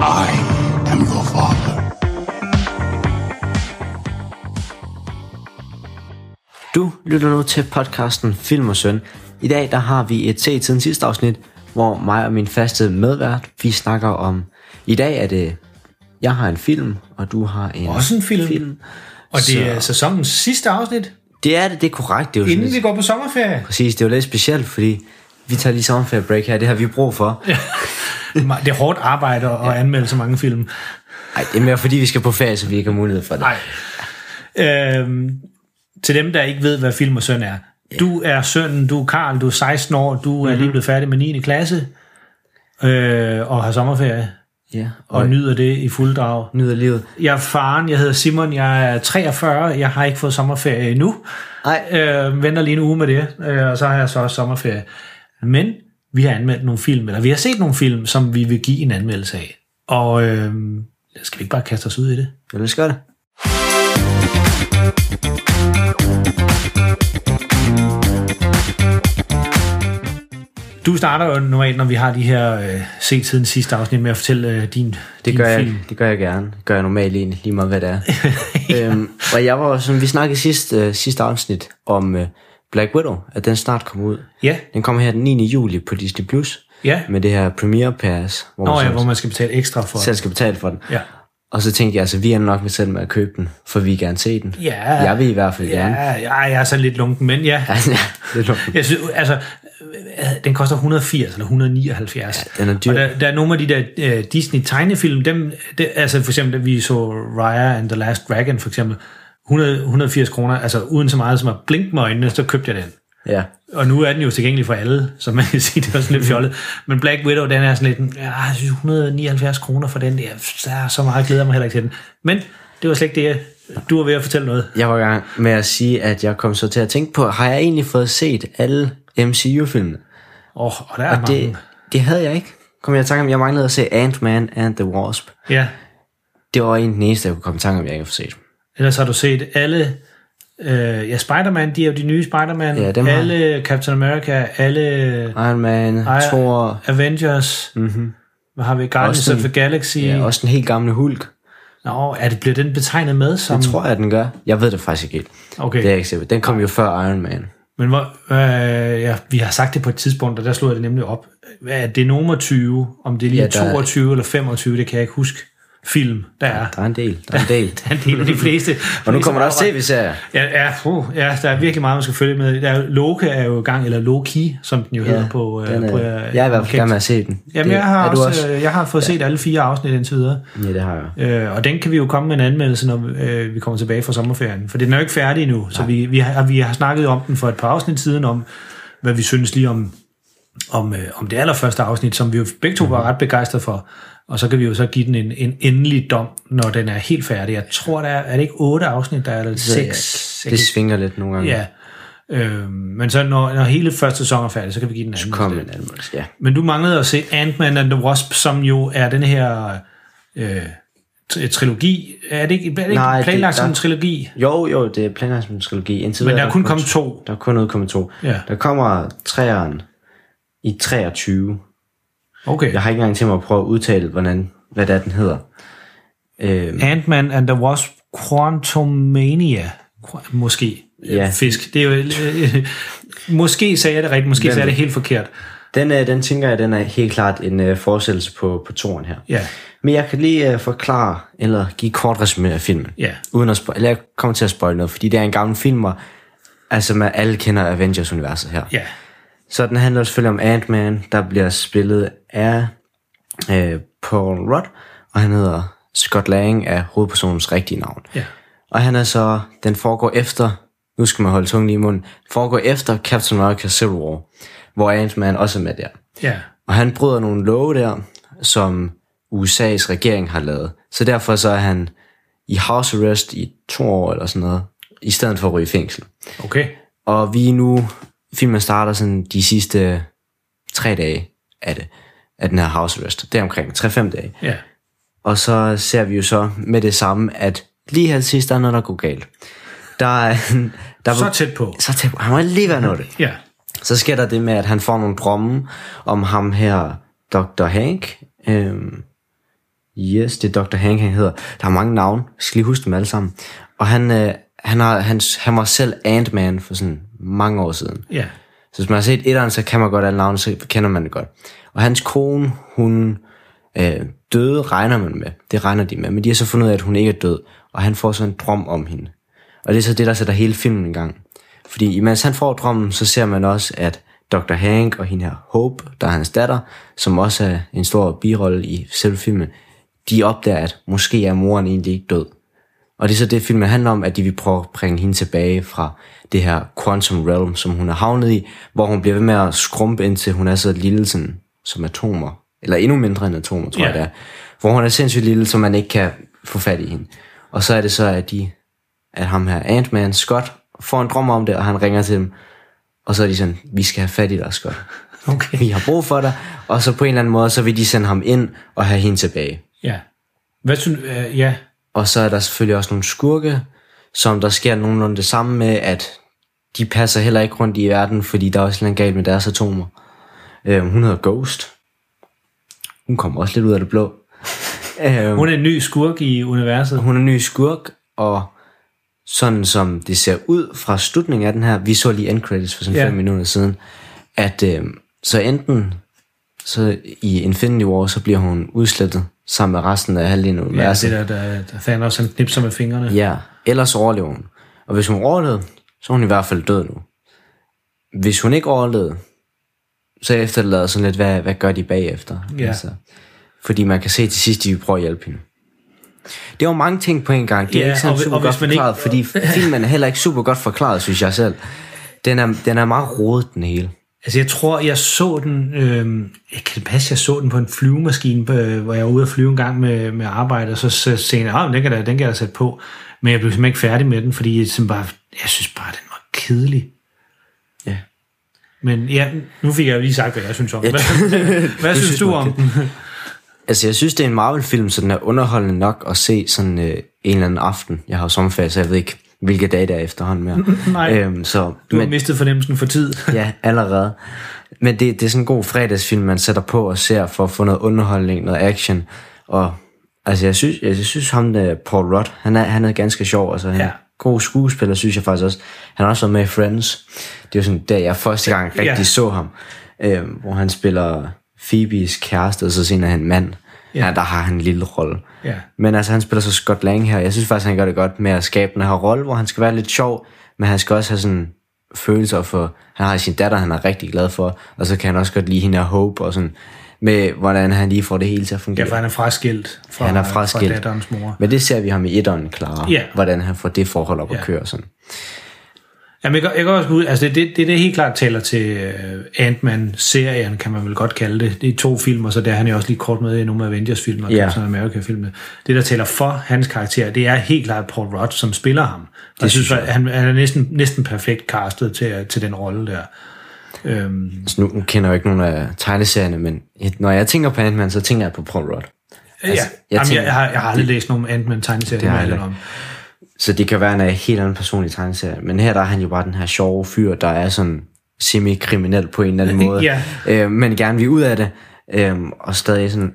I am your father. Du lytter nu til podcasten Film og Søn. I dag der har vi et set siden sidste afsnit, hvor mig og min faste medvært, vi snakker om... I dag er det, jeg har en film, og du har en Også en film. film. Og det Så- er sæsonens sidste afsnit, Det er det, det er korrekt. Det er jo inden sådan, vi går på sommerferie. Præcis, det er jo lidt specielt, fordi vi tager lige sommerferie-break her, det har vi brug for. Det er hårdt arbejde at anmelde så mange film. Nej, det er mere fordi, vi skal på ferie, så vi ikke har mulighed for det. Nej. Øhm, til dem, der ikke ved, hvad film og søn er. Du er sønnen, du er Karl, du er 16 år, du Mhm. er lige blevet færdig med 9. klasse, øh, og har sommerferie, Ja, og, og nyder det i fuld drag. nyder livet. Jeg er faren, jeg hedder Simon, jeg er 43, jeg har ikke fået sommerferie endnu. Nej. Øh, venter lige en uge med det, øh, og så har jeg så også sommerferie. Men vi har anmeldt nogle film, eller vi har set nogle film, som vi vil give en anmeldelse af. Og øh, skal vi ikke bare kaste os ud i det? Ja, lad os gøre det. Du starter jo normalt, når vi har de her øh, set siden sidste afsnit, med at fortælle øh, din, Det din gør, jeg, film. det gør jeg gerne. Det gør jeg normalt egentlig, lige meget hvad det er. øhm, og jeg var, som vi snakkede sidste, øh, sidste afsnit om øh, Black Widow, at den snart kommer ud. Ja, Den kommer her den 9. juli på Disney+. Plus ja. med det her Premiere Pass, hvor Nå man ja, hvor man skal betale ekstra for selv skal betale for den. Ja. Og så tænkte jeg, altså vi er nok med selv med at købe den, for vi gerne se den. Ja. Jeg vil i hvert fald gerne. Ja, ja, jeg er så lidt lunken, men ja. Ja, det er nok- Jeg synes, altså, øh, den koster 180 eller 179. Ja, den er dyr. Og der, der er nogle af de der uh, Disney tegnefilm, dem, det, altså for eksempel, da vi så Raya and the Last Dragon for eksempel, 100, 180 kroner, altså uden så meget som at blinke med øjnene, så købte jeg den. ja. Og nu er den jo tilgængelig for alle, så man kan sige, det er sådan lidt fjollet. Men Black Widow, den er sådan lidt, ja, jeg synes 179 kroner for den, der, der er så meget glæder mig heller ikke til den. Men det var slet ikke det, du var ved at fortælle noget. Jeg var i gang med at sige, at jeg kom så til at tænke på, har jeg egentlig fået set alle MCU-filmene? Oh, og der er Og det, mange. det havde jeg ikke. Kom jeg i tanke om, jeg manglede at se Ant-Man and the Wasp. Ja, Det var en den eneste, jeg kunne komme i tanke om, jeg ikke har set. Ellers har du set alle... Øh, ja, Spider-Man, de er jo de nye Spider-Man. Ja, dem har- alle Captain America, alle Iron Man, Ej, Thor, Avengers. Mm-hmm. Hvad har vi? Guardians of the Galaxy. ja, også den helt gamle Hulk. Nå, er det, bliver den betegnet med som... Det tror jeg, den gør. Jeg ved det faktisk ikke helt. Okay. Det er ikke. Den kom jo før Iron Man. Men hvor, øh, ja, vi har sagt det på et tidspunkt, og der slog jeg det nemlig op. Hvad er det nummer 20? Om det er lige Ja, der er- 22 eller 25, det kan jeg ikke huske. Film, der er. Der er en del. Der er en del. Der er en del af de fleste. Og nu kommer der også tv-serier. Ja, ja, uh, ja, der er virkelig meget, man skal følge med. Der er, Loke er jo i gang, eller Loki, som den jo hedder på... øh, den er, på øh, jeg er i hvert fald gerne med at se den. Jamen, Det- jeg har, du også, øh, jeg har fået set alle fire afsnit indtil videre. Ja, det har jeg. Øh, og den kan vi jo komme med en anmeldelse, når øh, vi kommer tilbage fra sommerferien. For den er jo ikke færdig endnu, så vi, vi, har, vi har snakket om den for et par afsnit siden, om hvad vi synes lige om, om, øh, om det allerførste afsnit, som vi jo begge to var ret begejstrede for. Og så kan vi jo så give den en, en endelig dom, når den er helt færdig. Jeg tror, der er, er det ikke otte afsnit, der er eller seks? Det svinger lidt nogle gange. Ja. Øh, men så når, når hele første sæson er færdig, så kan vi give den anden. Kom med en anmeldelse, ja. Men du manglede at se Ant-Man and the Wasp, som jo er den her øh, tri- trilogi. Er det ikke, er det ikke Nej, det- planlagt som der- en trilogi? Jo, jo, det er planlagt som en trilogi. Indtil Men der er kun kun kommet to. Der er kun udkommet to. Ja. Der kommer træeren i 23. Okay. Jeg har ikke engang til mig at prøve at udtale, hvordan, hvad det er, den hedder. Øhm, Ant-Man and the Wasp Quantumania. Qu- Måske. Ja. Fisk. Det er jo... Øh, måske sagde jeg det rigtigt, måske Hvem sagde jeg det helt forkert. den, øh, den tænker jeg, den er helt klart en øh, forestillelse på, på toren her. Ja. Men jeg kan lige øh, forklare, eller give kort resumé af filmen. Ja. Uden at eller jeg kommer til at spoil noget, fordi det er en gammel film, og altså man alle kender Avengers-universet her. Ja. Så den handler selvfølgelig om Ant-Man, der bliver spillet af øh, Paul Rudd, og han hedder Scott Lang af hovedpersonens rigtige navn. Ja. Og han er så, den foregår efter, nu skal man holde tungen i munden, foregår efter Captain America Civil War, hvor Ant-Man også er med der. Ja. Og han bryder nogle love der, som USA's regering har lavet. Så derfor så er han i house arrest i to år eller sådan noget, i stedet for at ryge i fængsel. Okay. Og vi er nu, filmen starter sådan de sidste tre dage af det, af den her house arrest. Det er omkring 3-5 dage. Ja. Og så ser vi jo så med det samme, at lige her sidst, der er noget, der går galt. Der er, der Så tæt på. Så tæt på. Han må lige være noget. Ja. Så sker der det med, at han får nogle drømme om ham her, Dr. Hank. Øhm, yes, det er Dr. Hank, han hedder. Der er mange navne. Jeg skal lige huske dem alle sammen. Og han, øh, han, har, han, han var selv Ant-Man for sådan mange år siden. Ja. Så hvis man har set etteren, så kan man godt alle navne, så kender man det godt. Og hans kone, hun øh, døde, regner man med. Det regner de med. Men de har så fundet ud af, at hun ikke er død. Og han får så en drøm om hende. Og det er så det, der sætter hele filmen i gang. Fordi imens han får drømmen, så ser man også, at Dr. Hank og hende her Hope, der er hans datter, som også er en stor birolle i selve filmen, de opdager, at måske er moren egentlig ikke død. Og det er så det, filmen handler om, at de vil prøve at bringe hende tilbage fra det her quantum realm, som hun er havnet i, hvor hun bliver ved med at skrumpe indtil hun er så lille sådan, som atomer. Eller endnu mindre end atomer, tror Ja. jeg det er. Hvor hun er sindssygt lille, så man ikke kan få fat i hende. Og så er det så, at de, at ham her, Ant-Man, Scott, får en drøm om det, og han ringer til dem. Og så er de sådan, vi skal have fat i dig, Scott. Okay. Vi har brug for dig. Og så på en eller anden måde, så vil de sende ham ind og have hende tilbage. Ja. Hvad synes øh, Ja. Og så er der selvfølgelig også nogle skurke, som der sker nogenlunde det samme med, at de passer heller ikke rundt i verden, fordi der er også noget galt med deres atomer. Øhm, hun hedder Ghost. Hun kommer også lidt ud af det blå. øhm, Hun er en ny skurk i universet. hun er ny skurk, og sådan som det ser ud fra slutningen af den her, vi så lige end credits for sådan Ja. 5 minutter siden, at øhm, så enten så i Infinity War, så bliver hun udslettet sammen med resten af halvdelen af Ja, universet. det der, der, der Thanos han knipser med fingrene. Ja, ellers overlever hun. Og hvis hun overlevede, så er hun i hvert fald død nu. Hvis hun ikke overlevede, så efterlader sådan lidt, hvad, hvad gør de bagefter? Altså, Ja. fordi man kan se til sidst, de vil prøve at hjælpe hende. Det var mange ting på en gang. Det er Ja, ikke sådan og- super og godt man ikke- forklaret, fordi filmen er heller ikke super godt forklaret, synes jeg selv. Den er, den er meget rodet, den hele. Altså jeg tror, jeg så den, øh, jeg kan det passe, jeg så den på en flyvemaskine, øh, hvor jeg var ude at flyve en gang med, med arbejde, og så så tænkte jeg, den kan der, den kan jeg da sætte på. Men jeg blev simpelthen ikke færdig med den, fordi jeg, simpelthen bare, jeg synes bare, den var kedelig. Ja. Men ja, nu fik jeg jo lige sagt, hvad jeg synes om den. Hvad, hvad synes du om den? Altså, jeg synes, det er en Marvel-film, så den er underholdende nok at se sådan øh, en eller anden aften. Jeg har jo sommerferie, så jeg ved ikke, hvilke dage der er efterhånden mere. Nej. Øhm, så, Du har mistet fornemmelsen for tid. ja, allerede. Men det, det er sådan en god fredagsfilm, man sætter på og ser for at få noget underholdning, noget action. Og altså, jeg synes, jeg, jeg synes ham der Paul Rudd, han er, han er ganske sjov. Altså, han Ja. God skuespiller, synes jeg faktisk også. Han har også været med i Friends. Det er jo sådan, der jeg første gang rigtig Ja. så ham. Øhm, hvor han spiller Phoebes kæreste, og så senere han mand. Ja. ja, der har han en lille rolle. Ja. Men altså, han spiller så Scott Lang her. Jeg synes faktisk, han gør det godt med at skabe den her rolle, hvor han skal være lidt sjov, men han skal også have sådan følelser for, han har sin datter, han er rigtig glad for, og så kan han også godt lide hende her Hope, og sådan, med hvordan han lige får det hele til at Ja, fungere. for han er fraskilt fra, han er fra fraskilt. datterens mor. Men det ser vi ham i etteren klare, Ja. hvordan han får det forhold op at Ja. køre. og Sådan. Jamen, jeg, kan- jeg kan også ud, altså det, det, det, det helt klart taler til uh, Ant-Man-serien, kan man vel godt kalde det. Det er to film, og så der er han jo også lige kort med i nogle af Avengers-filmer, Ja. ja. Captain America-filmer. Det, der taler for hans karakter, det er helt klart Paul Rudd, som spiller ham. Det jeg synes, synes jeg. Han, han er næsten, næsten perfekt castet til, til den rolle der. Øhm, Så nu, nu kender jeg ikke nogen af tegneserierne, men når jeg tænker på Ant-Man, så tænker jeg på Paul Rudd. altså, jeg jeg, Jamen, tænker- jeg, jeg, har, jeg har aldrig læst nogen. Det har jeg må heller indrømme. Så det kan være, en helt anden person i tegneserien. Men her der er han jo bare den her sjove fyr, der er sådan semi-kriminel på en eller anden måde. Ja. øh, men gerne vil ud af det. Øh, og stadig sådan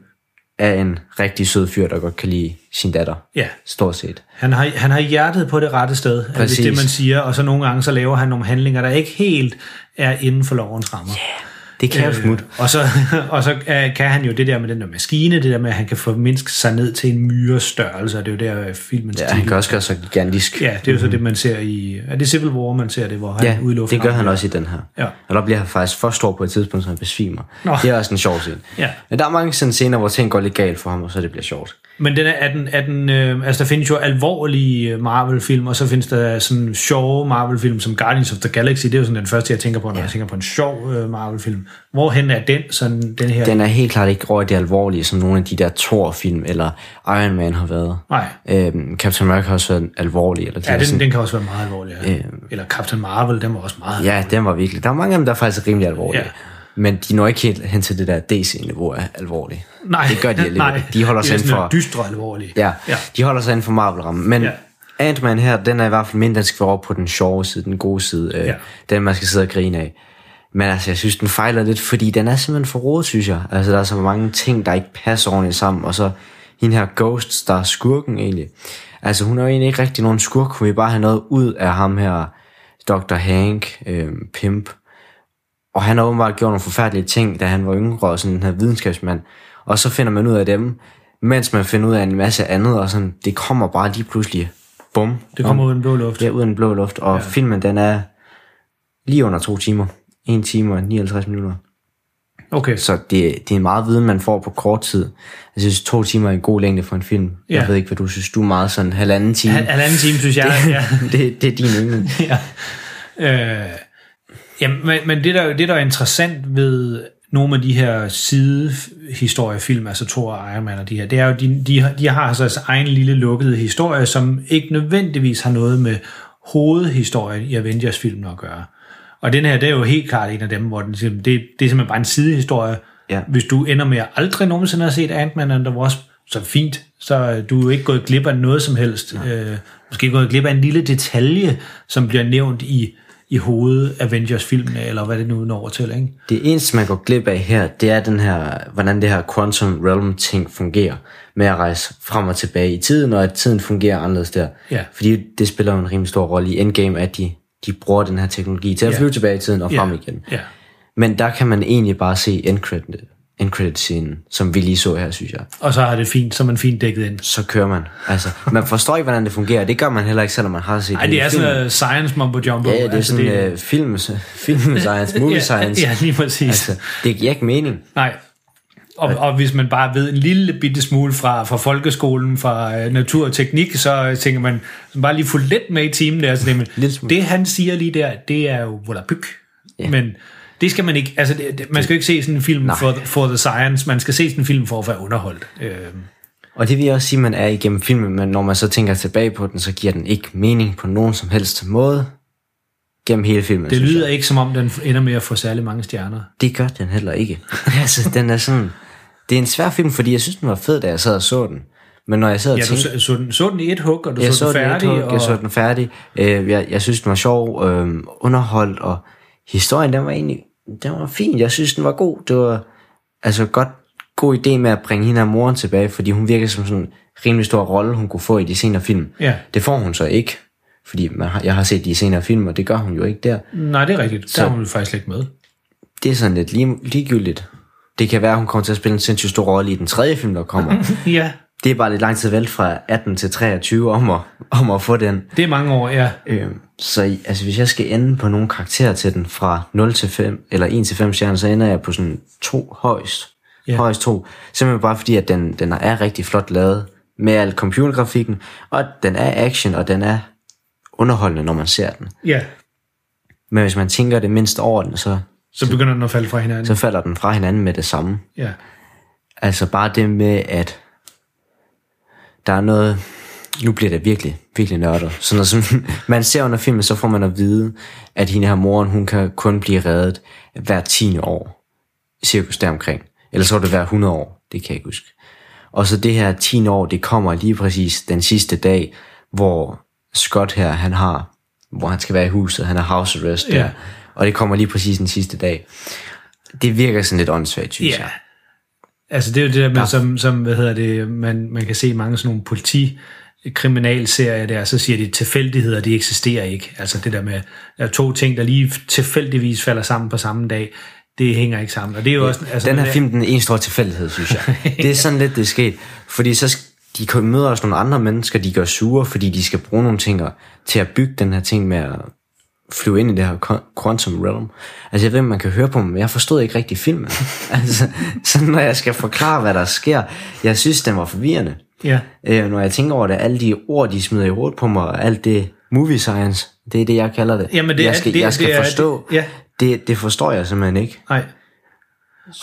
er en rigtig sød fyr, der godt kan lide sin datter. Ja. Stort set. Han har, han har hjertet på det rette sted, Præcis. det man siger, og så nogle gange så laver han nogle handlinger, der ikke helt er inden for lovens rammer. Det kan øh, jo smut. Og så, og så øh, kan han jo det der med den der maskine, det der med, at han kan formindske sig ned til en myres størrelse, og det er jo der øh, filmens Ja, han kan også gøre sig gigantisk. Ja, det er jo så det, man ser i... Er det Civil War, man ser det, hvor han Ja, udlufter det gør ham? han også i den her. Ja. Og der bliver han faktisk for stor på et tidspunkt, så han besvimer. Nå. Det er også en sjov scene. Ja. Men der er mange sådan scener, hvor ting går lidt galt for ham, og så det bliver sjovt. Men den er, er den, er den, øh, altså der findes jo alvorlige øh, Marvel-film, og så findes der sådan sjove Marvel-film som Guardians of the Galaxy. Det er jo sådan den første, jeg tænker på, når ja. jeg tænker på en sjov øh, Marvel-film. hvorhen er den sådan, den her... Den er helt klart ikke i det alvorlige, som nogle af de der Thor-film, eller Iron Man har været. Nej. Øhm, Captain America har også været alvorlig. Eller de Ja, den, sådan, den kan også være meget alvorlig. Ja. Øh, Eller Captain Marvel, den var også meget ja, den var virkelig... Der er mange af dem, der er faktisk rimelig alvorlige. Ja. Men de når ikke helt hen til det der DC-niveau af alvorlige. Nej, det gør de alligevel. nej, De holder sig inden for... dystre alvorlige. Ja, ja. de holder sig inden for Marvel-rammen. Men Ja. ja. Ant-Man her, den er i hvert fald mindre, den skal være over på den sjove side, den gode side. Øh, Ja. Den, man skal sidde og grine af. Men altså, jeg synes, den fejler lidt, fordi den er simpelthen for rodet, synes jeg. Altså, der er så mange ting, der ikke passer ordentligt sammen. Og så hende her Ghost, der er skurken egentlig. Altså, hun er jo egentlig ikke rigtig nogen skurk. Hun vil bare have noget ud af ham her, Dr. Hank, øh, Pimp. Og han har åbenbart gjort nogle forfærdelige ting, da han var yngre og sådan den her videnskabsmand. Og så finder man ud af dem, mens man finder ud af en masse andet, og sådan, det kommer bare lige pludselig, bum. Det kommer ud af den blå luft. Ja, ud af den blå luft. Og ja. filmen, den er lige under to timer. 1 time og 59 minutter. Okay. Så det, det er meget viden, man får på kort tid. Jeg synes, to timer er en god længde for en film. Ja. Jeg ved ikke, hvad du synes. Du er meget sådan halvanden time. Hal- halvanden time, synes jeg. ja. det, det er din yndling. ja. Øh, jamen, men, men det, der, det, der er interessant ved nogle af de her sidehistoriefilm, altså Thor og Iron Man og de her, det er jo, de, de, har- de har altså deres egen lille lukkede historie, som ikke nødvendigvis har noget med hovedhistorien i Avengers-filmen at gøre. Og den her, det er jo helt klart en af dem, hvor den, det, det er simpelthen bare en sidehistorie. Ja. Hvis du ender med at aldrig nogensinde have set Ant-Man and the Wasp, så fint, så du er ikke gået glip af noget som helst. Øh, måske gået glip af en lille detalje, som bliver nævnt i, i hovedet Avengers-filmene, eller hvad det nu når til, ikke? Det eneste, man går glip af her, det er den her, hvordan det her quantum realm ting fungerer, med at rejse frem og tilbage i tiden, og at tiden fungerer anderledes der. Ja. Fordi det spiller en rimelig stor rolle i Endgame, at de, de bruger den her teknologi til at Ja. flyve tilbage i tiden og frem ja. igen. Ja. Men der kan man egentlig bare se endcredit, endcredit-scenen, som vi lige så her, synes jeg. Og så er det fint, så er man fint dækket ind. Så kører man. Altså, man forstår ikke, hvordan det fungerer. Det gør man heller ikke, selvom man har set Ej, det er sådan noget science mumbo jumbo. Ja, det er sådan det... Uh, film, film science, movie ja, science. Ja, lige præcis. Altså, det giver ikke mening. Nej. Og, og hvis man bare ved en lille bitte smule fra, fra folkeskolen, fra uh, natur og teknik, så øh, tænker man, bare lige få lidt med i timen der. Så det, smule. det han siger lige der, det er jo volapyk. Ja. Men det skal man ikke, altså det, man skal jo ikke se sådan en film Nej. for, for the science, man skal se sådan en film for at være underholdt. Øh, Og det vil jeg også sige, man er igennem filmen, men når man så tænker tilbage på den, så giver den ikke mening på nogen som helst måde gennem hele filmen. det lyder ikke som om, den ender med at få særlig mange stjerner. Det gør den heller ikke. altså, den er sådan... Det er en svær film, fordi jeg synes, den var fed, da jeg sad og så den. Men når jeg sad og Ja, du tænkte... så, så, den, så den i et hug, og du jeg så, den færdig. hug, og, Jeg så den færdig. Øh, jeg, jeg synes, den var sjov, øh, underholdt, og historien, den var egentlig... Den var fin. Jeg synes, den var god. Det var altså godt god idé med at bringe hende og moren tilbage, fordi hun virker som sådan en rimelig stor rolle, hun kunne få i de senere film. Ja. Det får hun så ikke, fordi man har, jeg har set de senere film, og det gør hun jo ikke der. Nej, det er rigtigt. Der Så- er hun faktisk ikke med. Det er sådan lidt lige, ligegyldigt. Det kan være, hun kommer til at spille en sindssygt stor rolle i den tredje film, der kommer. Ja, det er bare lidt lang tid vel fra 18 til 23 om at, om at få den. det er mange år, ja. Øh, så altså, hvis jeg skal ende på nogle karakterer til den fra 0 til 5, eller 1 til 5 stjerner, så ender jeg på sådan to højst. Ja. Højst to. Simpelthen bare fordi, at den, den er rigtig flot lavet med al computergrafikken, og den er action, og den er underholdende, når man ser den. Ja, Men hvis man tænker det mindst over den, så, så begynder den at falde fra hinanden. så falder den fra hinanden med det samme. Ja. Altså bare det med, at der er noget, nu bliver det virkelig, virkelig nørdet. Så når som, man ser under filmen, så får man at vide, at hende her moren, hun kan kun blive reddet hver 10 år. Cirkus deromkring. Eller så er det hver 100 år, det kan jeg ikke huske. Og så det her 10 år, det kommer lige præcis den sidste dag, hvor Scott her, han har, hvor han skal være i huset, han har house arrest Ja. der, og det kommer lige præcis den sidste dag. Det virker sådan lidt åndssvagt, synes Ja. jeg. Altså det er jo det der med, ja. som, som, hvad hedder det, man, man kan se mange sådan nogle politi kriminalserier der, så siger de, tilfældigheder, de eksisterer ikke. Altså det der med, der er to ting, der lige tilfældigvis falder sammen på samme dag, det hænger ikke sammen. Og det er jo også... Altså, den her film, den er en stor tilfældighed, synes jeg. Det er sådan lidt, det er sket. Fordi så de møder også nogle andre mennesker, de gør sure, fordi de skal bruge nogle ting til at bygge den her ting med at flyve ind i det her qu- quantum realm. Altså jeg ved, man kan høre på mig, men jeg forstod ikke rigtig filmen. altså, så når jeg skal forklare, hvad der sker, jeg synes, den var forvirrende. Ja. Øh, når jeg tænker over det, alle de ord, de smider i hovedet på mig, og alt det movie science, det er det, jeg kalder det. Jamen, det jeg skal, det- jeg skal det forstå. det- ja. Det, det forstår jeg simpelthen ikke. Nej.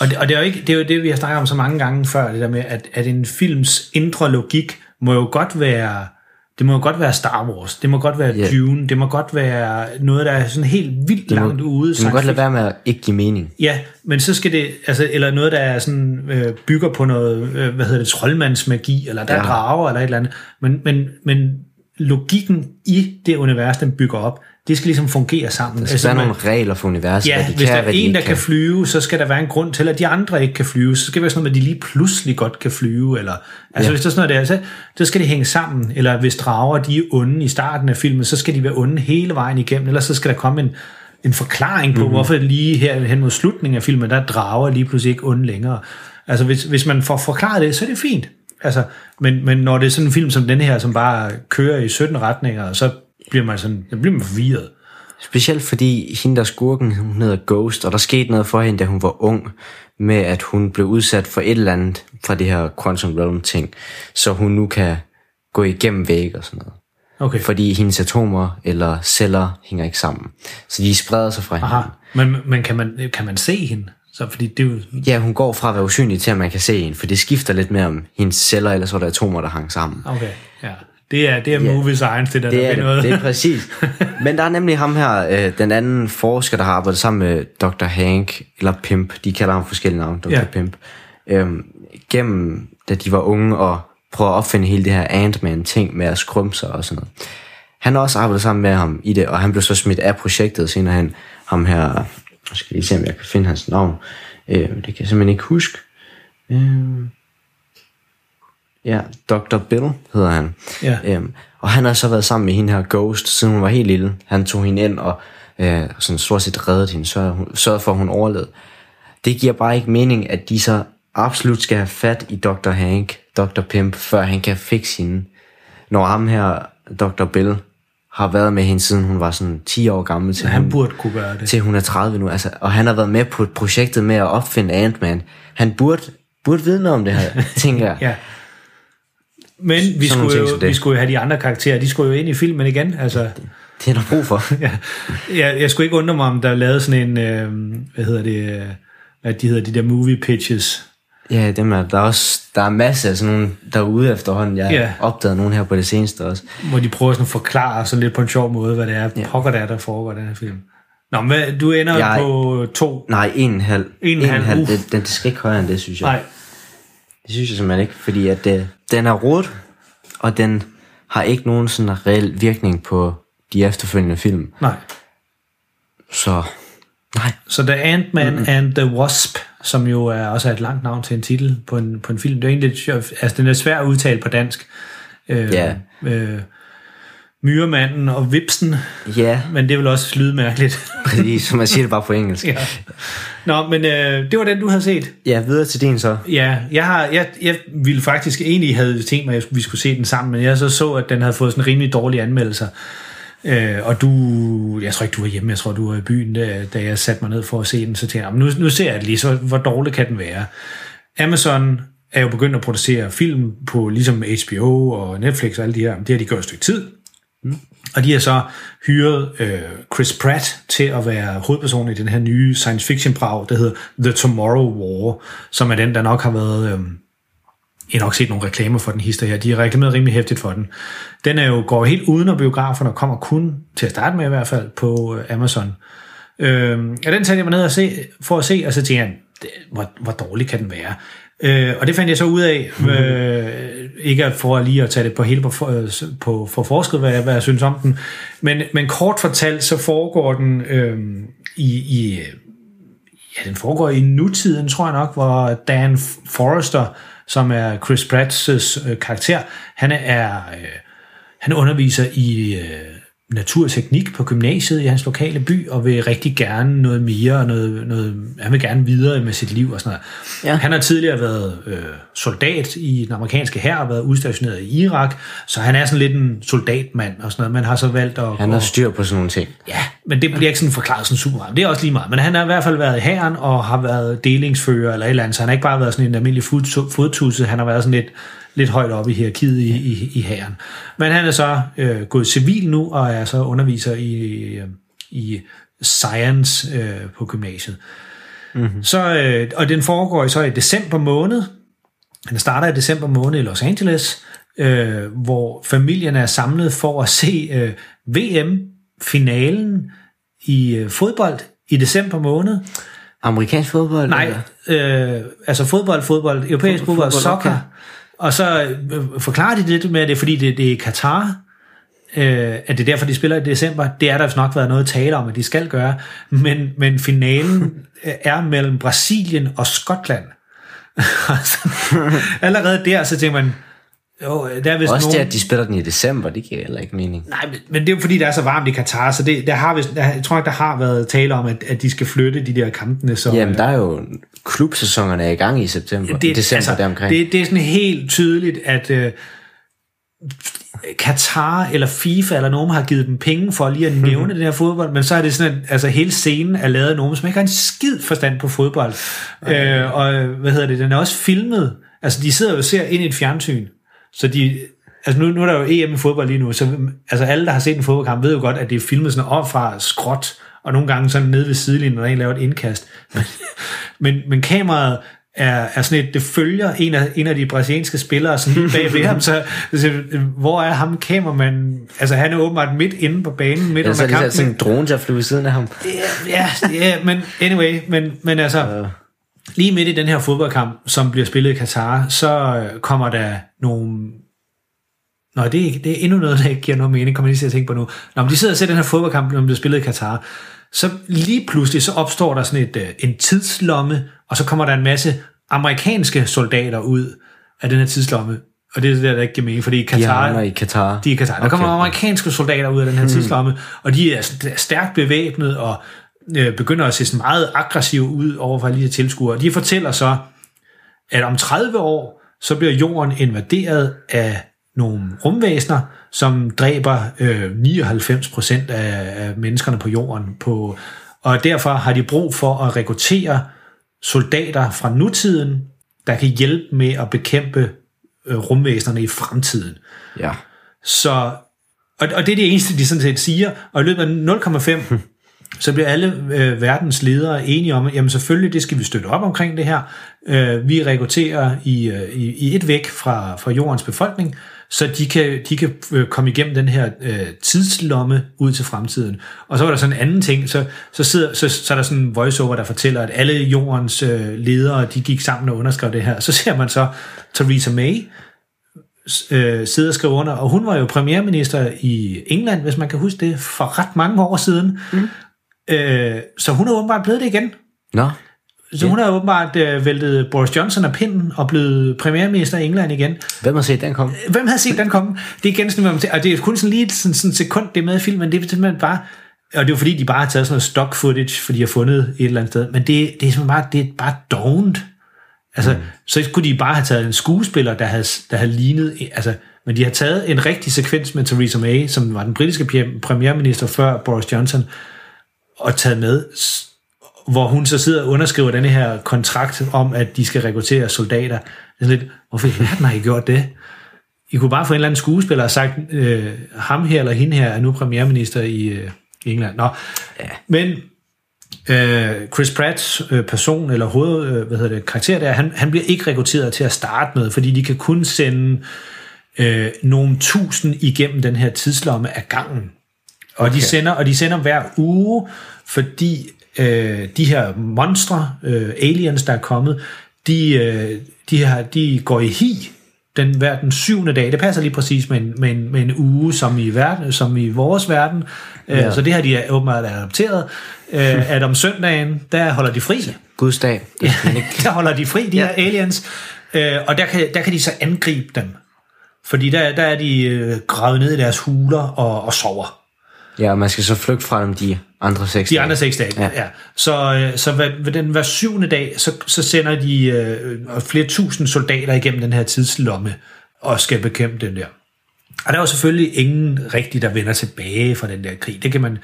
Og det, og det, er jo ikke, det er jo det, vi har snakket om så mange gange før, det der med, at, at en films indre logik må jo godt være, det må godt være Star Wars, det må godt være Ja. Dune, det må godt være noget, der er sådan helt vildt Det må, langt ude. det må godt lade være med at ikke give mening. Ja, men så skal det, altså, eller noget, der er sådan, øh, bygger på noget, øh, hvad hedder det, troldmandsmagi, eller der er Ja. drager, eller et eller andet. Men, men, men logikken i det univers, den bygger op, det skal ligesom fungere sammen. Der skal være nogle regler for universet, Ja, de hvis kan, der er en, der ikke kan flyve, så skal der være en grund til, at de andre ikke kan flyve. Så skal det være sådan noget med, at de lige pludselig godt kan flyve. Eller, altså Ja. hvis der er sådan noget der, så, så skal det hænge sammen. Eller hvis drager, de er onde i starten af filmen, så skal de være onde hele vejen igennem. Ellers så skal der komme en, en forklaring på, mm-hmm. hvorfor lige her hen mod slutningen af filmen, der er drager lige pludselig ikke onde længere. Altså hvis, hvis man får forklaret det, så er det fint. Altså, men, men når det er sådan en film som den her, som bare kører i 17 retninger, så bliver man sådan, så bliver man forvirret. Specielt fordi hende der skurken, hun hedder Ghost, og der skete noget for hende, da hun var ung, med at hun blev udsat for et eller andet fra det her Quantum Realm ting, så hun nu kan gå igennem vægge og sådan noget. Okay. Fordi hendes atomer eller celler hænger ikke sammen. Så de spreder sig fra Aha. hinanden. Men, men kan, man, kan man se hende? Så, fordi det jo, Ja, hun går fra at være usynlig til, at man kan se hende, for det skifter lidt mere om hendes celler, eller så er der atomer, der hang sammen. Okay, ja. Det er, det er Ja. movie science, det der. Det der er det, noget. det er præcis. Men der er nemlig ham her, øh, den anden forsker, der har arbejdet sammen med Dr. Hank, eller Pimp, de kalder ham forskellige navne, Dr. Ja. Pimp, øhm, gennem, da de var unge, og prøver at opfinde hele det her Ant-Man-ting med at skrumpe sig og sådan noget. Han har også arbejdet sammen med ham i det, og han blev så smidt af projektet senere hen. Ham her, jeg skal lige se, om jeg kan finde hans navn. Øh, det kan jeg simpelthen ikke huske. Øh, ja, Dr. Bill hedder han. Ja. Øhm, og han har så været sammen med hende her Ghost, siden hun var helt lille. Han tog hende ind og øh, sådan stort set reddede hende, sørgede, for, at hun overlevede. Det giver bare ikke mening, at de så absolut skal have fat i Dr. Hank, Dr. Pimp, før han kan fikse hende. Når ham her, Dr. Bill, har været med hende, siden hun var sådan 10 år gammel, til, Han hun, burde kunne gøre det. til hun er 30 nu. Altså, og han har været med på projektet med at opfinde Ant-Man. Han burde, burde vide noget om det her, tænker jeg. Ja. Men vi skulle, ting jo, det. vi skulle jo have de andre karakterer, de skulle jo ind i filmen igen. Altså, Det er der brug for. ja, jeg, jeg skulle ikke undre mig, om der lavede sådan en, øh, hvad hedder det, øh, hvad de hedder, de der movie pitches. Ja, dem er, der er også der er masser af sådan nogle derude efterhånden. Jeg Ja. opdaget nogle her på det seneste også. hvor de prøver sådan at forklare sådan lidt på en sjov måde, hvad det er, ja. pokker det er, der foregår i den her film. Nå, men du ender Jeg- på to. Nej, en halv. En en halv, uh. Det, den, det skal ikke højere end det, synes jeg. Nej, Det synes jeg simpelthen ikke, fordi at det, den er rodet, og den har ikke nogen sådan reel virkning på de efterfølgende film. nej. Så nej, Så The Ant-Man mm-hmm. and the Wasp, som jo er også er et langt navn til en titel på en, på en film, det er egentlig lidt. Altså, den er svær at udtale på dansk. Øh, Ja. Øh, Myremanden og Vipsen, ja, men det vil også lyde mærkeligt. præcis, som man siger det bare på engelsk. ja. Nå, men øh, det var den, du havde set. Ja, videre til din så. Ja, jeg, har, jeg, jeg ville faktisk egentlig have tænkt mig, at vi skulle se den sammen, men jeg så så, at den havde fået sådan rimelig dårlige anmeldelser. Øh, og du, jeg tror ikke, du var hjemme, jeg tror, du var i byen, da, da jeg satte mig ned for at se den, så tænkte jeg, "Nå, men nu, nu ser jeg det lige, så hvor dårlig kan den være? Amazon er jo begyndt at producere film på ligesom HBO og Netflix og alle de her, det har de gjort et stykke tid. Og de har så hyret øh, Chris Pratt til at være hovedperson i den her nye science fiction brag, der hedder The Tomorrow War, som er den, der nok har været... Øh, jeg har nok set nogle reklamer for den hister her. De har reklameret rimelig hæftigt for den. Den er jo, går helt uden af biograferne og kommer kun til at starte med i hvert fald på øh, Amazon. Øh, og den tager jeg mig ned og se, for at se, og så tænker jeg, hvor, hvor dårlig kan den være? Øh, og det fandt jeg så ud af, øh, ikke at for lige at tage det på hele på, for, øh, på for forsket, hvad, jeg- hvad jeg synes om den, men, men kort fortalt, så foregår den øh, i, i ja, den foregår i nutiden, tror jeg nok, hvor Dan Forrester, som er Chris Pratts øh, karakter, han er øh, han underviser i øh, naturteknik på gymnasiet i hans lokale by, og vil rigtig gerne noget mere, og noget, noget, han vil gerne videre med sit liv og sådan noget. Ja. Han har tidligere været øh, soldat i den amerikanske hær, og været udstationeret i Irak, så han er sådan lidt en soldatmand og sådan noget, men har så valgt at... Han har styr på sådan nogle ting. Ja, men det bliver ikke sådan forklaret sådan super meget. Det er også lige meget. Men han har i hvert fald været i hæren og har været delingsfører eller et eller andet, så han har ikke bare været sådan en almindelig fod- fodtusse, han har været sådan lidt, lidt højt oppe i hierarkiet i, i, i hæren. Men han er så øh, gået civil nu og er så underviser i, øh, i science øh, på gymnasiet. Mm-hmm. Så, øh, og den foregår så i december måned. Den starter i december måned i Los Angeles, øh, hvor familien er samlet for at se øh, VM-finalen i øh, fodbold i december måned. Amerikansk fodbold? Nej, øh, altså fodbold, fodbold, europæisk fodbold, fodbold soccer. Okay. Og så øh, forklarer de lidt med, at det er fordi, det, det er Katar, øh, at det er derfor, de spiller i december. Det er der nok været noget at tale om, at de skal gøre. Men, men finalen er mellem Brasilien og Skotland. Allerede der, så tænker man, jo, der er vist Også nogen... det, at de spiller den i december, det giver heller ikke mening. Nej, men, men det er jo fordi, det er så varmt i Katar, så det, der har vist, der, jeg tror ikke, der har været tale om, at, at de skal flytte de der kampene. Så, Jamen, der er jo klubsæsonerne er i gang i september, det, december altså, deromkring. Det, det er sådan helt tydeligt, at øh, Katar eller FIFA eller nogen har givet dem penge for lige at nævne den her fodbold, men så er det sådan, at altså, hele scenen er lavet af nogen, som ikke har en skid forstand på fodbold. Øh, og hvad hedder det, den er også filmet. Altså, de sidder jo og ser ind i et fjernsyn, så de, altså nu, nu er der jo EM i fodbold lige nu, så altså alle, der har set en fodboldkamp, ved jo godt, at det er filmet sådan op fra skråt, og nogle gange sådan nede ved sidelinjen, når en laver et indkast. men, men kameraet er, er sådan et, det følger en af, en af de brasilianske spillere sådan lige bag ved ham, så, så hvor er ham kameramanden? Altså han er åbenbart midt inde på banen, midt ja, under er kampen. det sådan en drone, der flyver siden af ham. Ja, ja, ja men anyway, men, men altså, uh. Lige midt i den her fodboldkamp, som bliver spillet i Katar, så kommer der nogle Nå, det er, det er endnu noget, der ikke giver noget mening, kommer lige til at tænke på nu. Nå, men de sidder og ser den her fodboldkamp, når bliver spillet i Katar. Så lige pludselig, så opstår der sådan et, en tidslomme, og så kommer der en masse amerikanske soldater ud af den her tidslomme. Og det er det der, der ikke giver mening, fordi Katar... De er i Katar. De er i Katar. Der okay. kommer amerikanske soldater ud af den her tidslomme, hmm. og de er stærkt bevæbnet, og øh, begynder at se sådan meget aggressive ud over for lige tilskuere. De fortæller så, at om 30 år, så bliver jorden invaderet af nogle rumvæsener, som dræber øh, 99% af, af menneskerne på jorden. På, og derfor har de brug for at rekruttere soldater fra nutiden, der kan hjælpe med at bekæmpe øh, rumvæsenerne i fremtiden. Ja. Så, og, og det er det eneste, de sådan set siger. Og i løbet af 0,5, så bliver alle øh, verdens ledere enige om, at jamen selvfølgelig, det skal vi støtte op omkring det her. Øh, vi rekrutterer i, øh, i, i et væk fra, fra jordens befolkning, så de kan, de kan øh, komme igennem den her øh, tidslomme ud til fremtiden. Og så var der sådan en anden ting, så, så, sidder, så, så er der sådan en voiceover, der fortæller, at alle jordens øh, ledere, de gik sammen og underskrev det her. Så ser man så Theresa May øh, sidde og skrive under, og hun var jo premierminister i England, hvis man kan huske det, for ret mange år siden. Mm. Øh, så hun er åbenbart blevet det igen. Nå. Så ja. hun har åbenbart øh, væltet Boris Johnson af pinden og blevet premierminister i England igen. Hvem har set den komme? Hvem har set den komme? Det er igen sådan, og det er kun sådan lige sådan, sådan sekund, det er med i filmen, det er simpelthen bare, og det er jo fordi, de bare har taget sådan noget stock footage, for de har fundet et eller andet sted, men det, det er simpelthen bare, det er bare don't. Altså, mm. så skulle de bare have taget en skuespiller, der havde, der havde lignet, altså, men de har taget en rigtig sekvens med Theresa May, som var den britiske premierminister før Boris Johnson, og taget med hvor hun så sidder og underskriver den her kontrakt om, at de skal rekruttere soldater. Det er lidt, hvorfor i verden har I gjort det? I kunne bare få en eller anden skuespiller og sagt, øh, ham her eller hende her er nu premierminister i, øh, England. Nå. Ja. Men øh, Chris Pratts øh, person, eller hoved, øh, hvad hedder det, karakter der, han, han bliver ikke rekrutteret til at starte med, fordi de kan kun sende øh, nogle tusind igennem den her tidslomme af gangen. Og, okay. de sender, og de sender hver uge, fordi øh, de her monstre, øh, aliens, der er kommet, de, øh, de, har, de går i hi den, hver den syvende dag. Det passer lige præcis med en, med en, med en uge, som i, verden, som i vores verden. Øh, ja. Så det har de åbenbart adopteret. Øh, at om søndagen, der holder de fri. Guds dag. Ja, der holder de fri, de ja. her aliens. Øh, og der kan, der kan de så angribe dem. Fordi der, der er de øh, gravet ned i deres huler og, og sover. Ja, og man skal så flygte fra dem de andre seks De dage. andre seks dage, ja. ja. Så, øh, så ved, ved den hver syvende dag, så, så sender de øh, flere tusind soldater igennem den her tidslomme og skal bekæmpe den der. Og der er jo selvfølgelig ingen rigtig, der vender tilbage fra den der krig. Det kan man,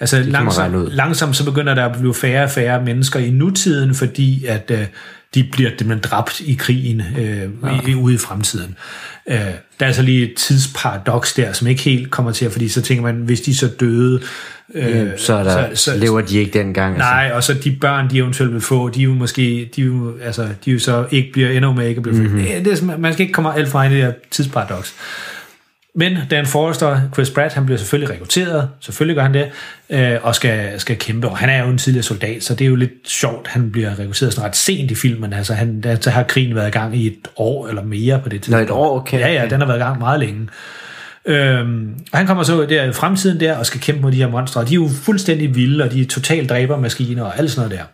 altså det langsomt, man langsomt så begynder der at blive færre og færre mennesker i nutiden, fordi at øh, de bliver dem dræbt i krigen øh, i, ude i fremtiden. Øh, der er så lige et tidsparadoks der, som ikke helt kommer til, fordi så tænker man, hvis de så døde, Øh, så, er der, så, så lever de ikke dengang. Altså. Nej, og så de børn, de eventuelt vil få, de er jo måske, de er jo, altså, de er jo så ikke bliver endnu med ikke at blive mm-hmm. det, det er, Man skal ikke komme alt fra ind i det her tidsparadoks. Men Dan Forrester, Chris Pratt, han bliver selvfølgelig rekrutteret, selvfølgelig gør han det, øh, og skal, skal kæmpe, og han er jo en tidligere soldat, så det er jo lidt sjovt, han bliver rekrutteret sådan ret sent i filmen, altså han, der, så har krigen været i gang i et år eller mere på det tidspunkt. Nå, et år, okay. Ja, ja, den har været i gang meget længe. Øhm, og han kommer så der i fremtiden der og skal kæmpe mod de her monstre. De er jo fuldstændig vilde, og de er totalt dræbermaskiner og alt sådan noget der.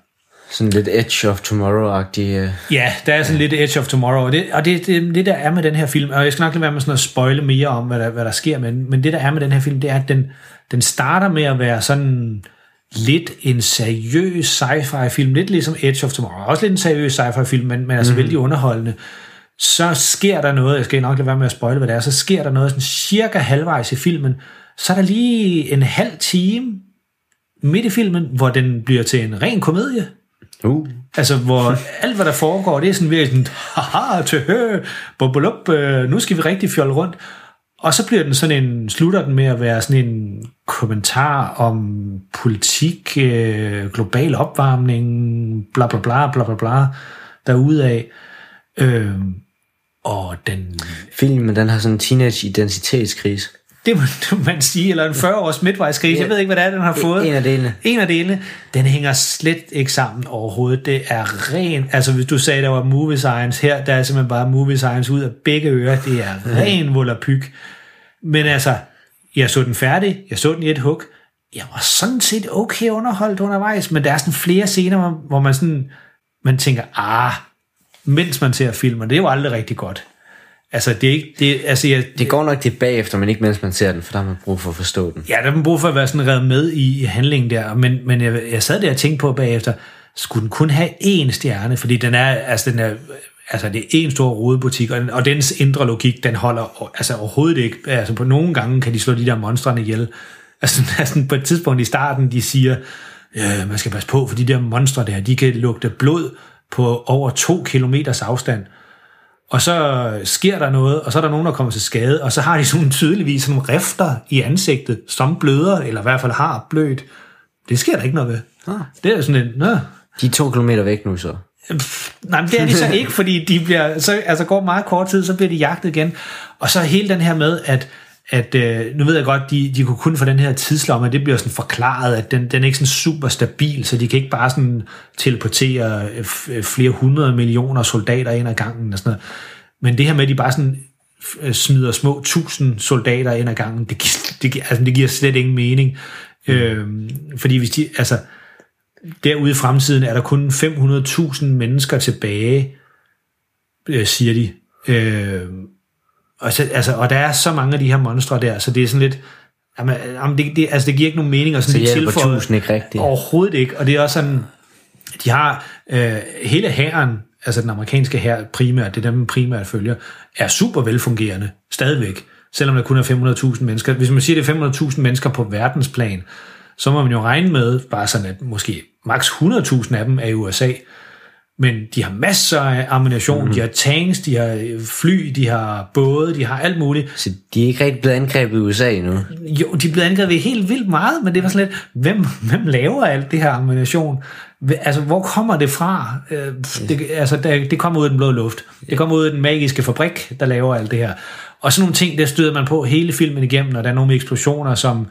Sådan lidt Edge of Tomorrow-agtig. Uh... Ja, der er sådan lidt Edge of Tomorrow, og det, og det, det, det der er med den her film, og jeg skal nok lade være med sådan at spoile mere om, hvad der, hvad der sker, men, men det der er med den her film, det er, at den, den starter med at være sådan lidt en seriøs sci-fi film, lidt ligesom Edge of Tomorrow, også lidt en seriøs sci-fi film, men, men altså mm. vældig underholdende så sker der noget, jeg skal nok lade være med at spoile, hvad det er, så sker der noget sådan cirka halvvejs i filmen, så er der lige en halv time midt i filmen, hvor den bliver til en ren komedie. Uh. Altså, hvor alt, hvad der foregår, det er sådan virkelig sådan, haha, tøhø, øh, nu skal vi rigtig fjolle rundt. Og så bliver den sådan en, slutter den med at være sådan en kommentar om politik, øh, global opvarmning, bla bla bla bla bla bla, derudaf. Øh, og den... Filmen, den har sådan en teenage-identitetskrise. Det må, man sige, eller en 40-års midtvejskrise. Jeg ved ikke, hvad det er, den har fået. En af delene. En af delene. Den hænger slet ikke sammen overhovedet. Det er ren... Altså, hvis du sagde, der var movie science her, der er simpelthen bare movie science ud af begge ører. Det er ren volapyk. Men altså, jeg så den færdig. Jeg så den i et hug. Jeg var sådan set okay underholdt undervejs, men der er sådan flere scener, hvor man sådan... Man tænker, ah, mens man ser filmen. Det er jo aldrig rigtig godt. Altså, det, er ikke, det, altså, jeg, det går nok det bagefter, men ikke mens man ser den, for der har man brug for at forstå den. Ja, der har man brug for at være sådan reddet med i, i handlingen der, men, men jeg, jeg sad der og tænkte på bagefter, skulle den kun have én stjerne, fordi den er, altså, den er, altså det er en stor rodebutik, og, og dens indre logik, den holder altså overhovedet ikke, altså på nogle gange kan de slå de der monstrene ihjel. Altså, altså på et tidspunkt i starten, de siger, øh, man skal passe på, for de der monstre der, de kan lugte blod, på over to kilometers afstand. Og så sker der noget, og så er der nogen, der kommer til skade, og så har de sådan tydeligvis nogle rifter i ansigtet, som bløder, eller i hvert fald har blødt. Det sker der ikke noget ved. Ah. Det er sådan en, Nå. De er to kilometer væk nu så. Pff, nej, men det er de så ikke, fordi de bliver, så, altså går meget kort tid, så bliver de jagtet igen. Og så hele den her med, at at øh, nu ved jeg godt, de, de kunne kun få den her tidslomme, det bliver sådan forklaret, at den, den er ikke sådan super stabil, så de kan ikke bare sådan teleportere øh, flere hundrede millioner soldater ind ad gangen og sådan noget. Men det her med, at de bare sådan øh, smider små tusind soldater ind ad gangen, det, det, altså, det giver slet ingen mening. Mm. Øh, fordi hvis de, altså, derude i fremtiden er der kun 500.000 mennesker tilbage, øh, siger de. Øh, og, så, altså, og der er så mange af de her monstre der, så det er sådan lidt... Jamen, jamen det, det, altså, det giver ikke nogen mening at sådan så hjælper tusind ikke rigtigt. Overhovedet ikke. Og det er også sådan... De har øh, hele hæren, altså den amerikanske hær primært, det er dem primært følger, er super velfungerende, stadigvæk. Selvom der kun er 500.000 mennesker. Hvis man siger, det er 500.000 mennesker på verdensplan, så må man jo regne med, bare sådan at måske maks 100.000 af dem er i USA. Men de har masser af ammunition, mm. de har tanks, de har øh, fly, de har både, de har alt muligt. Så de er ikke rigtig blevet angrebet i USA endnu? Jo, de er blevet angrebet helt vildt meget, men det var sådan lidt, hvem, hvem laver alt det her ammunition? Altså, hvor kommer det fra? Øh, det, altså, det, det kommer ud af den blå luft. Det kommer ud af den magiske fabrik, der laver alt det her. Og sådan nogle ting, der støder man på hele filmen igennem, når der er nogle eksplosioner, som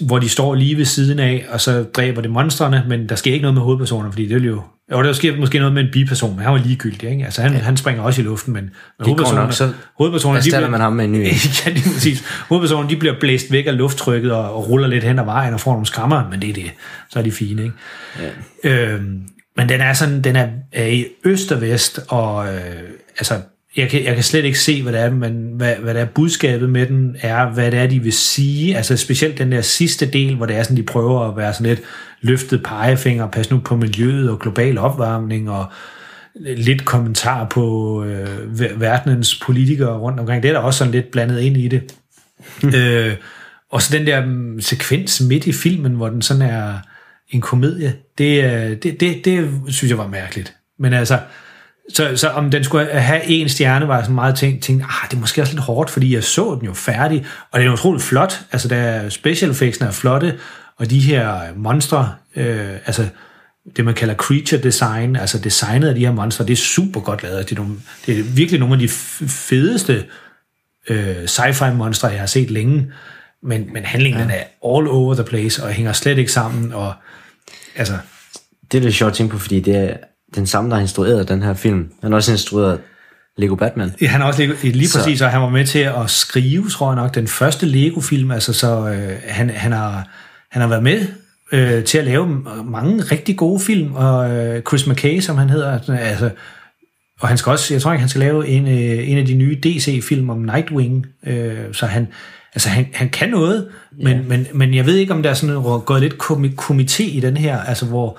hvor de står lige ved siden af, og så dræber det monstrene, men der sker ikke noget med hovedpersonerne, fordi det er jo... Jo, der sker måske noget med en biperson, men han var ligegyldig, ikke? Altså, han, ja. han springer også i luften, men, men går nok, så hovedpersonerne, de bliver, man ham med en ny. ja, det er præcis. Hovedpersonerne, de bliver blæst væk af lufttrykket og, og, ruller lidt hen ad vejen og får nogle skrammer, men det er det. Så er de fine, ikke? Ja. Øhm, men den er sådan, den er, er i øst og vest, og øh, altså jeg kan, jeg kan slet ikke se, hvad det er, men hvad, hvad det er budskabet med den er, hvad det er, de vil sige. Altså specielt den der sidste del, hvor det er sådan, de prøver at være sådan lidt løftet pegefinger, pas nu på miljøet og global opvarmning og lidt kommentar på øh, verdenens politikere rundt omkring. Det er der også sådan lidt blandet ind i det. øh, og så den der um, sekvens midt i filmen, hvor den sådan er en komedie, det, øh, det, det, det synes jeg var mærkeligt. Men altså, så, så om den skulle have en stjerne, var jeg sådan meget tænkt, tænkt ah, det er måske også lidt hårdt, fordi jeg så den jo færdig, og det er utroligt flot, altså der special effectsene er flotte, og de her monstre, øh, altså det man kalder creature design, altså designet af de her monstre, det er super godt lavet. Det er, nogle, det er virkelig nogle af de fedeste øh, sci-fi monstre, jeg har set længe, men, men handlingen ja. er all over the place, og hænger slet ikke sammen, og altså, Det er lidt sjovt at tænke på, fordi det er den samme, der har instrueret den her film. Han har også instrueret Lego Batman. Ja, han er også lige, lige Så- præcis, og han var med til at skrive, tror jeg nok, den første Lego-film, altså så øh, han, han, har, han har været med øh, til at lave mange rigtig gode film, og øh, Chris McKay, som han hedder, altså, og han skal også, jeg tror ikke, han skal lave en, øh, en af de nye DC-film om Nightwing, øh, så han, altså han, han kan noget, men, yeah. men, men jeg ved ikke, om der er sådan gået lidt komi- komité i den her, altså hvor,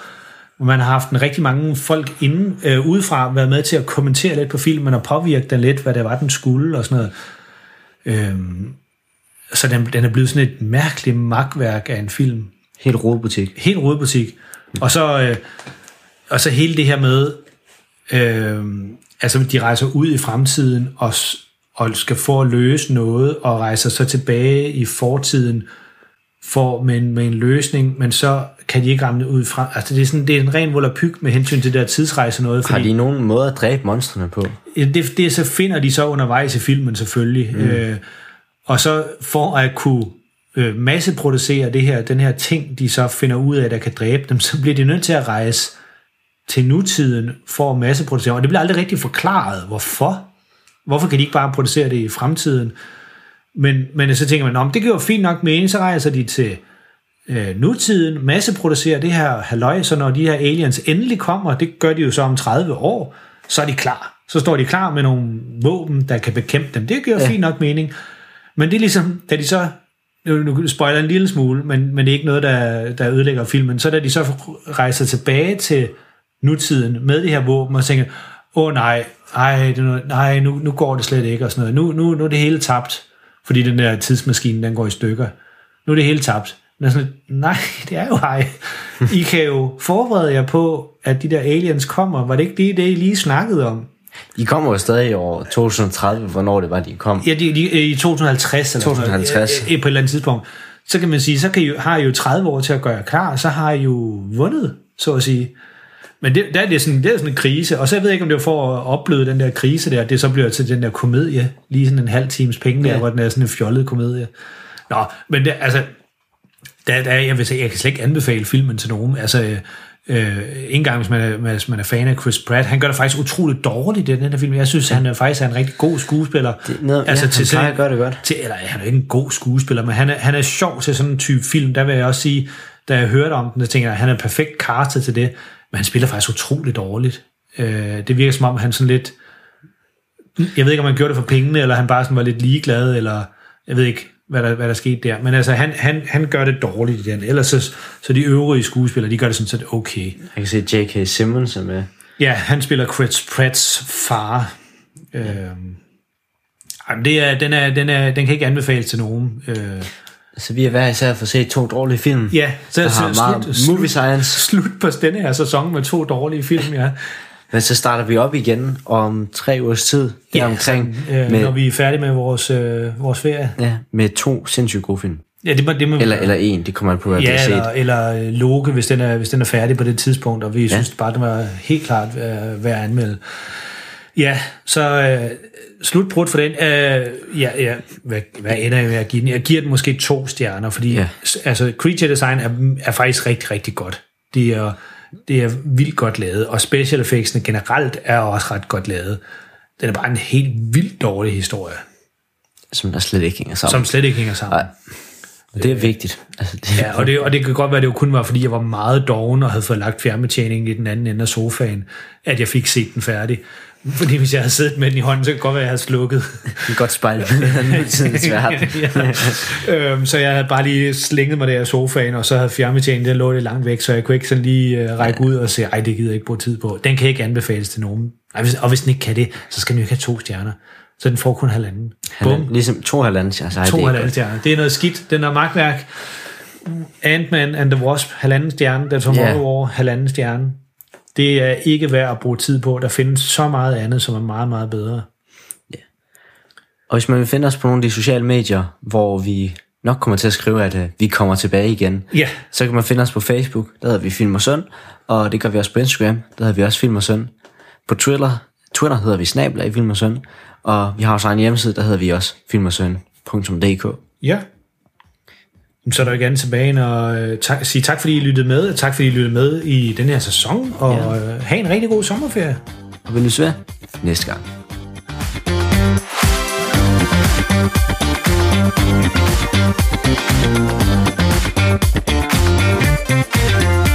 hvor man har haft en rigtig mange folk inde øh, udefra været med til at kommentere lidt på filmen og påvirke den lidt, hvad det var, den skulle og sådan noget. Øhm, så den, den er blevet sådan et mærkeligt magtværk af en film. Helt rodebutik. Helt rådbutik. Og så, øh, og så hele det her med, øh, altså de rejser ud i fremtiden og, og skal få at løse noget, og rejser så tilbage i fortiden for, med, en, med en løsning, men så kan de ikke ramme det ud fra. Altså det er, sådan, det er en ren volapyk med hensyn til det der tidsrejse noget. Har de nogen måde at dræbe monstrene på? Det, det så finder de så undervejs i filmen selvfølgelig. Mm. Øh, og så for at kunne øh, masseproducere det her, den her ting, de så finder ud af, der kan dræbe dem, så bliver de nødt til at rejse til nutiden for at masseproducere. Og det bliver aldrig rigtig forklaret, hvorfor. Hvorfor kan de ikke bare producere det i fremtiden? Men, men så tænker man, om det giver fint nok mening, så rejser de til øh, nutiden, masseproducerer det her halløj, så når de her aliens endelig kommer, det gør de jo så om 30 år, så er de klar. Så står de klar med nogle våben, der kan bekæmpe dem. Det giver ja. fint nok mening. Men det er ligesom, da de så, nu, nu spoiler en lille smule, men, men det er ikke noget, der, der ødelægger filmen, så da de så rejser tilbage til nutiden med det her våben og tænker, åh oh, nej, ej, det nej nu, nu går det slet ikke og sådan noget. Nu, nu, nu er det hele tabt, fordi den der tidsmaskine, den går i stykker. Nu er det hele tabt. Men sådan, nej, det er jo ej. I kan jo forberede jer på, at de der aliens kommer. Var det ikke det, det I lige snakkede om? De kommer jo stadig i år 2030, hvornår det var, de kom. Ja, de, de, i 2050. Eller 2050. Sådan, på et eller andet tidspunkt. Så kan man sige, så kan I, har I jo 30 år til at gøre klar, så har I jo vundet, så at sige. Men det, der er det, sådan, det er sådan en krise, og så jeg ved ikke, om det var for at opleve den der krise der, det så bliver til den der komedie, lige sådan en halv times penge der, Ja. hvor den er sådan en fjollet komedie. Nå, men det, altså, der, der, jeg vil sige, jeg kan slet ikke anbefale filmen til nogen. Altså, øh, øh, ikke engang hvis man, er, hvis man er fan af Chris Pratt. Han gør det faktisk utroligt dårligt i den her film. Jeg synes, han er faktisk er en rigtig god skuespiller. Det noget- ja, han sådan- gøre det godt. Til, eller han er jo ikke en god skuespiller, men han er, han er sjov til sådan en type film. Der vil jeg også sige, da jeg hørte om den, der tænker jeg, at han er perfekt castet til det. Men han spiller faktisk utroligt dårligt. Øh, det virker som om, han sådan lidt... Jeg ved ikke, om han gjorde det for pengene, eller han bare sådan var lidt ligeglad, eller jeg ved ikke, hvad der, hvad der skete der. Men altså, han, han, han gør det dårligt i den. Ellers så, så de øvrige skuespillere, de gør det sådan set okay. Jeg kan se J.K. Simmons er med. Ja, han spiller Chris Pratts far. Øhm, jamen, det er, den, er, den, er, den kan ikke anbefales til nogen. Øh, Så vi er hver især for at se to dårlige film. ja, så, der så har meget slut, movie science. slut på denne her sæson med to dårlige film, ja. Men så starter vi op igen om tre ugers tid. Der omkring. sådan, øh, med, når vi er færdige med vores, øh, vores ferie. ja, med to sindssygt gode film. Ja, det må, det må, Eller, eller en, det kommer an på, hvad ja, det ja, er set. eller, eller øh, Loke, hvis den, er, hvis den er færdig på det tidspunkt, og vi ja. synes bare, den var helt klart øh, værd at anmelde. Ja, så øh, slutbrud for den. Øh, ja, ja, hvad, hvad ender jeg med at give den? Jeg giver den måske to stjerner, fordi Ja. altså, creature design er, er faktisk rigtig, rigtig godt. Det er, det er vildt godt lavet, og special effectsene generelt er også ret godt lavet. Den er bare en helt vildt dårlig historie, Som der slet ikke hænger sammen. som slet ikke hænger sammen. Nej. Det er vigtigt. Altså, det, Ja, og det, og det kan godt være, at det jo kun var, fordi jeg var meget doven og havde fået lagt fjernbetjeningen i den anden ende af sofaen, at jeg fik set den færdig. Fordi hvis jeg havde siddet med den i hånden, så kan det godt være, at jeg havde slukket. det er godt spejl nutidens verden. ja. øhm, så jeg havde bare lige slænget mig der i sofaen, og så havde fjernbetjeningen, den lå lidt langt væk, så jeg kunne ikke sådan lige uh, række ud og sige, ej, det gider jeg ikke bruge tid på. Den kan ikke anbefales til nogen. Ej, hvis, og hvis den ikke kan det, så skal den jo ikke have to stjerner. Så den får kun halvanden. Han er, ligesom to halvanden, altså, ej, To det halvanden stjerner. Det er noget skidt. Den er magtværk. Ant-Man and the Wasp, halvanden stjerne, der Tomorrow Ja. War, halvanden stjerne. Det er ikke værd at bruge tid på. Der findes så meget andet, som er meget, meget bedre. Og hvis man vil finde os på nogle af de sociale medier, hvor vi nok kommer til at skrive, at uh, vi kommer tilbage igen, Ja. så kan man finde os på Facebook, der hedder vi Film og Søn, og det gør vi også på Instagram, der hedder vi også Film og Søn. På Twitter, Twitter hedder vi Snabla i Film og Søn, og vi har også egen hjemmeside, der hedder vi også filmosøn.dk. Ja. Så er der ikke andet tilbage end at øh, tak, sige tak, fordi I lyttede med, tak, fordi I lyttede med i den her sæson, og Ja. ja. have en rigtig god sommerferie. Og vi lyttes ved næste gang. Thank